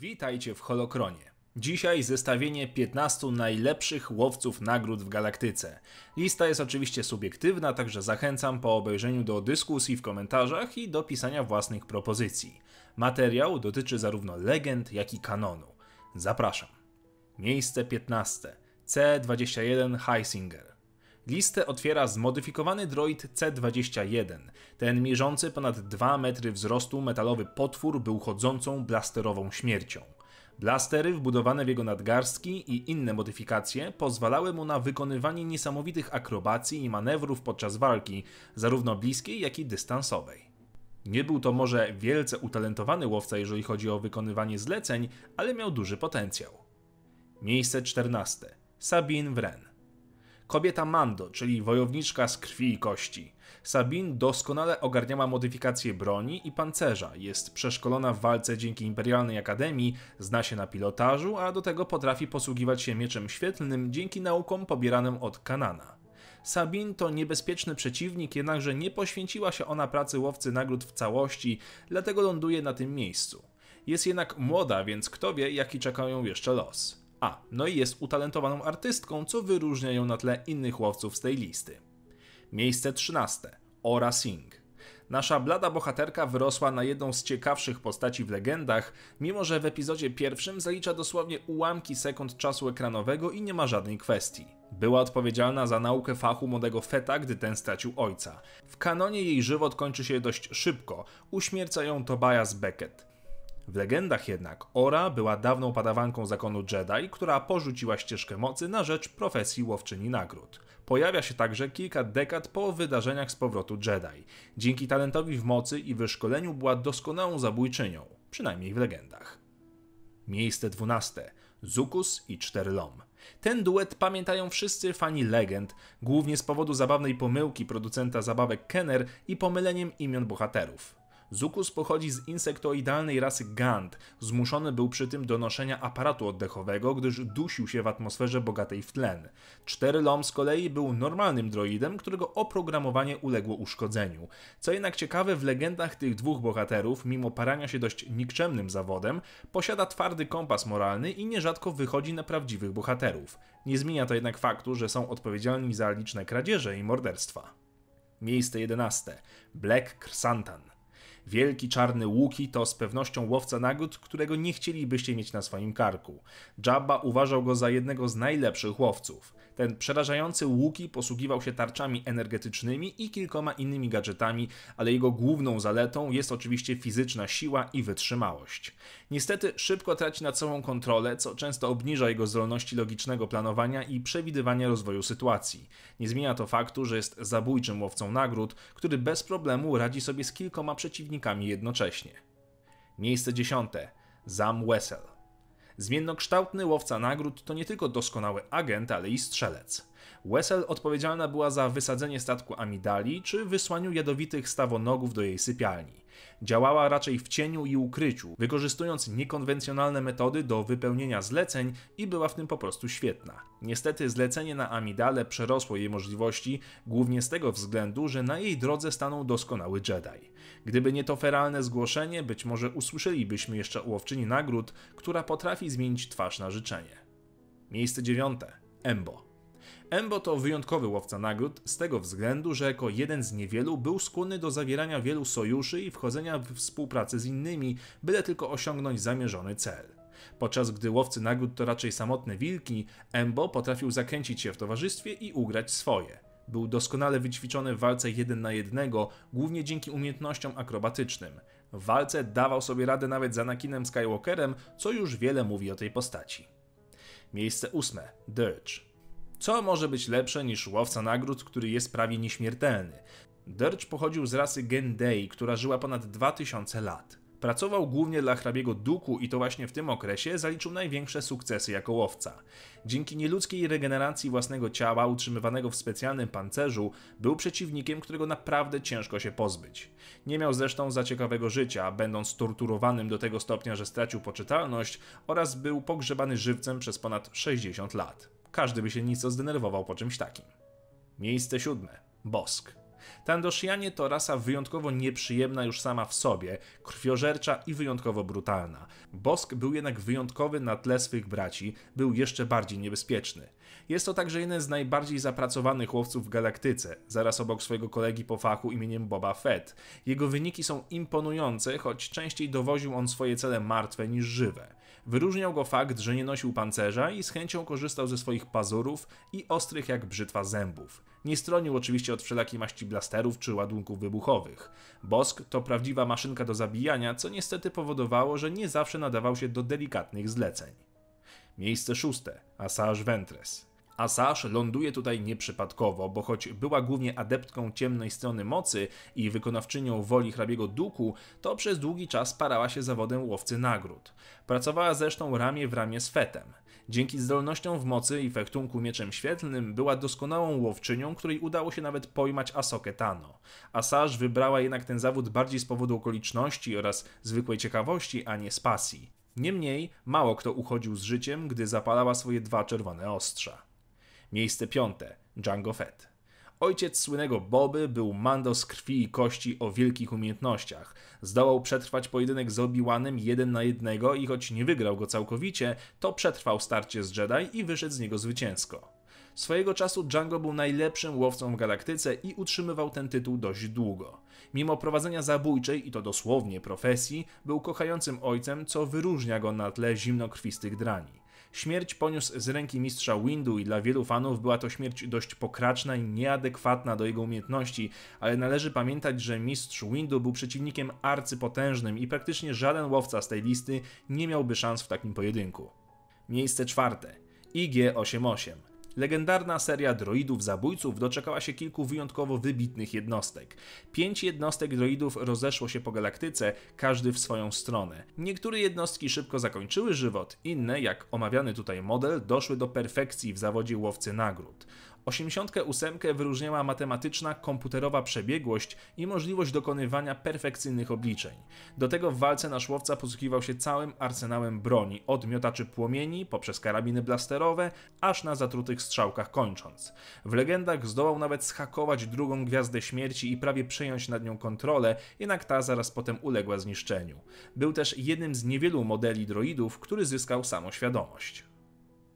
Witajcie w Holokronie. Dzisiaj zestawienie 15 najlepszych łowców nagród w galaktyce. Lista jest oczywiście subiektywna, także zachęcam po obejrzeniu do dyskusji w komentarzach i do pisania własnych propozycji. Materiał dotyczy zarówno legend, jak i kanonu. Zapraszam. Miejsce 15. C21 Heisinger. Listę otwiera zmodyfikowany droid C-21. Ten mierzący ponad 2 metry wzrostu metalowy potwór był chodzącą blasterową śmiercią. Blastery wbudowane w jego nadgarstki i inne modyfikacje pozwalały mu na wykonywanie niesamowitych akrobacji i manewrów podczas walki, zarówno bliskiej, jak i dystansowej. Nie był to może wielce utalentowany łowca, jeżeli chodzi o wykonywanie zleceń, ale miał duży potencjał. Miejsce 14. Sabine Wren. Kobieta Mando, czyli wojowniczka z krwi i kości. Sabine doskonale ogarniała modyfikację broni i pancerza, jest przeszkolona w walce dzięki Imperialnej Akademii, zna się na pilotażu, a do tego potrafi posługiwać się mieczem świetlnym dzięki naukom pobieranym od Kanana. Sabine to niebezpieczny przeciwnik, jednakże nie poświęciła się ona pracy łowcy nagród w całości, dlatego ląduje na tym miejscu. Jest jednak młoda, więc kto wie, jaki czekają jeszcze los. A, no i jest utalentowaną artystką, co wyróżnia ją na tle innych łowców z tej listy. Miejsce 13. Ora Singh. Nasza blada bohaterka wyrosła na jedną z ciekawszych postaci w legendach, mimo że w epizodzie pierwszym zalicza dosłownie ułamki sekund czasu ekranowego i nie ma żadnej kwestii. Była odpowiedzialna za naukę fachu młodego Feta, gdy ten stracił ojca. W kanonie jej żywot kończy się dość szybko, uśmierca ją Tobias Beckett. W legendach jednak Ora była dawną padawanką zakonu Jedi, która porzuciła ścieżkę mocy na rzecz profesji łowczyni nagród. Pojawia się także kilka dekad po wydarzeniach z powrotu Jedi. Dzięki talentowi w mocy i wyszkoleniu była doskonałą zabójczynią, przynajmniej w legendach. Miejsce 12. Zukus i Cztery Lom. Ten duet pamiętają wszyscy fani legend, głównie z powodu zabawnej pomyłki producenta zabawek Kenner i pomyleniem imion bohaterów. Zukus pochodzi z insektoidalnej rasy Gand. Zmuszony był przy tym do noszenia aparatu oddechowego, gdyż dusił się w atmosferze bogatej w tlen. Cztery Lom z kolei był normalnym droidem, którego oprogramowanie uległo uszkodzeniu. Co jednak ciekawe, w legendach tych dwóch bohaterów, mimo parania się dość nikczemnym zawodem, posiada twardy kompas moralny i nierzadko wychodzi na prawdziwych bohaterów. Nie zmienia to jednak faktu, że są odpowiedzialni za liczne kradzieże i morderstwa. Miejsce 11. Black Krsantan. Wielki czarny Łuki to z pewnością łowca nagród, którego nie chcielibyście mieć na swoim karku. Jabba uważał go za jednego z najlepszych łowców. Ten przerażający Łuki posługiwał się tarczami energetycznymi i kilkoma innymi gadżetami, ale jego główną zaletą jest oczywiście fizyczna siła i wytrzymałość. Niestety szybko traci nad sobą kontrolę, co często obniża jego zdolności logicznego planowania i przewidywania rozwoju sytuacji. Nie zmienia to faktu, że jest zabójczym łowcą nagród, który bez problemu radzi sobie z kilkoma przeciwnikami jednocześnie. Miejsce dziesiąte. Zam Wessel. Zmiennokształtny łowca nagród to nie tylko doskonały agent, ale i strzelec. Wessel odpowiedzialna była za wysadzenie statku Amidali czy wysłaniu jadowitych stawonogów do jej sypialni. Działała raczej w cieniu i ukryciu, wykorzystując niekonwencjonalne metody do wypełnienia zleceń i była w tym po prostu świetna. Niestety zlecenie na Amidale przerosło jej możliwości, głównie z tego względu, że na jej drodze stanął doskonały Jedi. Gdyby nie to feralne zgłoszenie, być może usłyszelibyśmy jeszcze łowczyni nagród, która potrafi zmienić twarz na życzenie. Miejsce dziewiąte. Embo. Embo to wyjątkowy łowca nagród z tego względu, że jako jeden z niewielu był skłonny do zawierania wielu sojuszy i wchodzenia w współpracę z innymi, byle tylko osiągnąć zamierzony cel. Podczas gdy łowcy nagród to raczej samotne wilki, Embo potrafił zakręcić się w towarzystwie i ugrać swoje. Był doskonale wyćwiczony w walce jeden na jednego, głównie dzięki umiejętnościom akrobatycznym. W walce dawał sobie radę nawet z Anakinem Skywalkerem, co już wiele mówi o tej postaci. Miejsce ósme. Dirge. Co może być lepsze niż łowca nagród, który jest prawie nieśmiertelny? Dirge pochodził z rasy Gendei, która żyła ponad 2000 lat. Pracował głównie dla hrabiego Duku i to właśnie w tym okresie zaliczył największe sukcesy jako łowca. Dzięki nieludzkiej regeneracji własnego ciała, utrzymywanego w specjalnym pancerzu, był przeciwnikiem, którego naprawdę ciężko się pozbyć. Nie miał zresztą za ciekawego życia, będąc torturowanym do tego stopnia, że stracił poczytalność oraz był pogrzebany żywcem przez ponad 60 lat. Każdy by się nieco zdenerwował po czymś takim. Miejsce siódme. Bosk. Tandoshianie to rasa wyjątkowo nieprzyjemna już sama w sobie, krwiożercza i wyjątkowo brutalna. Bosk był jednak wyjątkowy na tle swych braci, był jeszcze bardziej niebezpieczny. Jest to także jeden z najbardziej zapracowanych łowców w galaktyce, zaraz obok swojego kolegi po fachu imieniem Boba Fett. Jego wyniki są imponujące, choć częściej dowoził on swoje cele martwe niż żywe. Wyróżniał go fakt, że nie nosił pancerza i z chęcią korzystał ze swoich pazurów i ostrych jak brzytwa zębów. Nie stronił oczywiście od wszelakiej maści blasterów czy ładunków wybuchowych. Bosk to prawdziwa maszynka do zabijania, co niestety powodowało, że nie zawsze nadawał się do delikatnych zleceń. Miejsce szóste. Asajj Ventress. Asajj ląduje tutaj nieprzypadkowo, bo choć była głównie adeptką ciemnej strony mocy i wykonawczynią woli hrabiego Duku, to przez długi czas parała się zawodem łowcy nagród. Pracowała zresztą ramię w ramię z Fetem. Dzięki zdolnościom w mocy i fechtunku mieczem świetlnym była doskonałą łowczynią, której udało się nawet pojmać Asokę Tano. Asajj wybrała jednak ten zawód bardziej z powodu okoliczności oraz zwykłej ciekawości, a nie z pasji. Niemniej mało kto uchodził z życiem, gdy zapalała swoje dwa czerwone ostrza. Miejsce piąte. Django Fett. Ojciec słynnego Boby był Mando z krwi i kości o wielkich umiejętnościach. Zdołał przetrwać pojedynek z Obi-Wanem jeden na jednego i choć nie wygrał go całkowicie, to przetrwał starcie z Jedi i wyszedł z niego zwycięsko. Swojego czasu Django był najlepszym łowcą w galaktyce i utrzymywał ten tytuł dość długo. Mimo prowadzenia zabójczej, i to dosłownie, profesji, był kochającym ojcem, co wyróżnia go na tle zimnokrwistych drani. Śmierć poniósł z ręki mistrza Windu i dla wielu fanów była to śmierć dość pokraczna i nieadekwatna do jego umiejętności, ale należy pamiętać, że mistrz Windu był przeciwnikiem arcypotężnym i praktycznie żaden łowca z tej listy nie miałby szans w takim pojedynku. Miejsce czwarte. IG-88. Legendarna seria droidów zabójców doczekała się kilku wyjątkowo wybitnych jednostek. Pięć jednostek droidów rozeszło się po galaktyce, każdy w swoją stronę. Niektóre jednostki szybko zakończyły żywot, inne, jak omawiany tutaj model, doszły do perfekcji w zawodzie łowcy nagród. 88 wyróżniała matematyczna, komputerowa przebiegłość i możliwość dokonywania perfekcyjnych obliczeń. Do tego w walce nasz łowca posługiwał się całym arsenałem broni, od miotaczy płomieni, poprzez karabiny blasterowe, aż na zatrutych strzałkach kończąc. W legendach zdołał nawet schakować drugą Gwiazdę Śmierci i prawie przejąć nad nią kontrolę, jednak ta zaraz potem uległa zniszczeniu. Był też jednym z niewielu modeli droidów, który zyskał samoświadomość.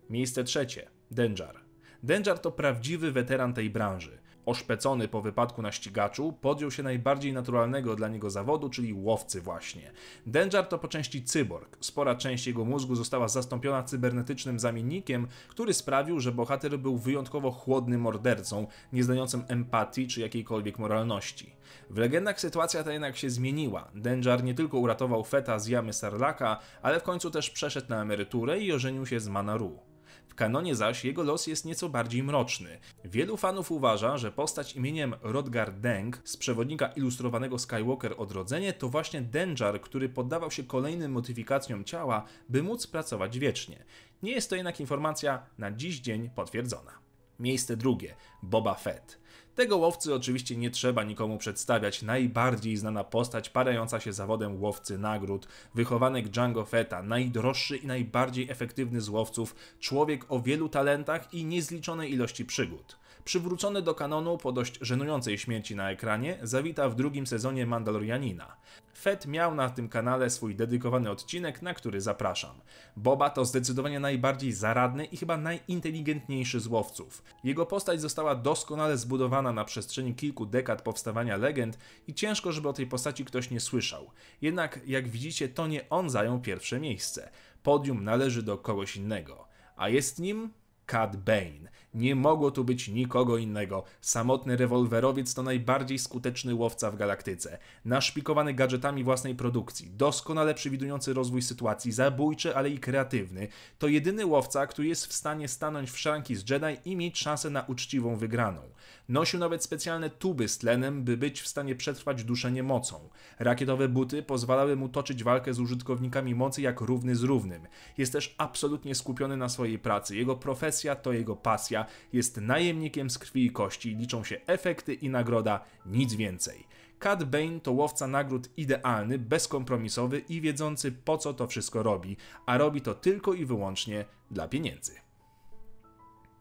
Miejsce trzecie. Denjar. Denjar to prawdziwy weteran tej branży. Oszpecony po wypadku na ścigaczu, podjął się najbardziej naturalnego dla niego zawodu, czyli łowcy właśnie. Denjar to po części cyborg. Spora część jego mózgu została zastąpiona cybernetycznym zamiennikiem, który sprawił, że bohater był wyjątkowo chłodnym mordercą, nie znającym empatii czy jakiejkolwiek moralności. W legendach sytuacja ta jednak się zmieniła. Denjar nie tylko uratował Feta z jamy Sarlaka, ale w końcu też przeszedł na emeryturę i ożenił się z Manaru. W kanonie zaś jego los jest nieco bardziej mroczny. Wielu fanów uważa, że postać imieniem Rodgar Deng z przewodnika ilustrowanego Skywalker Odrodzenie to właśnie Denjar, który poddawał się kolejnym modyfikacjom ciała, by móc pracować wiecznie. Nie jest to jednak informacja na dziś dzień potwierdzona. Miejsce drugie Boba Fett. Tego łowcy oczywiście nie trzeba nikomu przedstawiać. Najbardziej znana postać parająca się zawodem łowcy nagród, wychowanek Django Fetta, najdroższy i najbardziej efektywny z łowców, człowiek o wielu talentach i niezliczonej ilości przygód. Przywrócony do kanonu po dość żenującej śmierci na ekranie, zawita w drugim sezonie Mandalorianina. Fett miał na tym kanale swój dedykowany odcinek, na który zapraszam. Boba to zdecydowanie najbardziej zaradny i chyba najinteligentniejszy z łowców. Jego postać została doskonale zbudowana na przestrzeni kilku dekad powstawania legend i ciężko, żeby o tej postaci ktoś nie słyszał. Jednak, jak widzicie, to nie on zajął pierwsze miejsce. Podium należy do kogoś innego. A jest nim Cad Bane. Nie mogło tu być nikogo innego. Samotny rewolwerowiec to najbardziej skuteczny łowca w galaktyce. Naszpikowany gadżetami własnej produkcji, doskonale przewidujący rozwój sytuacji, zabójczy, ale i kreatywny. To jedyny łowca, który jest w stanie stanąć w szranki z Jedi i mieć szansę na uczciwą wygraną. Nosił nawet specjalne tuby z tlenem, by być w stanie przetrwać duszenie mocą. Rakietowe buty pozwalały mu toczyć walkę z użytkownikami mocy jak równy z równym. Jest też absolutnie skupiony na swojej pracy. Jego profesja to jego pasja. Jest najemnikiem z krwi i kości. Liczą się efekty i nagroda, nic więcej. Cad Bane to łowca nagród idealny, bezkompromisowy i wiedzący po co to wszystko robi, a robi to tylko i wyłącznie dla pieniędzy.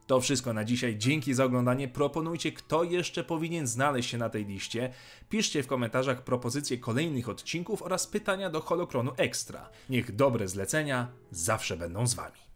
To wszystko na dzisiaj. Dzięki za oglądanie. Proponujcie, kto jeszcze powinien znaleźć się na tej liście. Piszcie w komentarzach propozycje kolejnych odcinków oraz pytania do Holokronu Extra. Niech dobre zlecenia zawsze będą z Wami.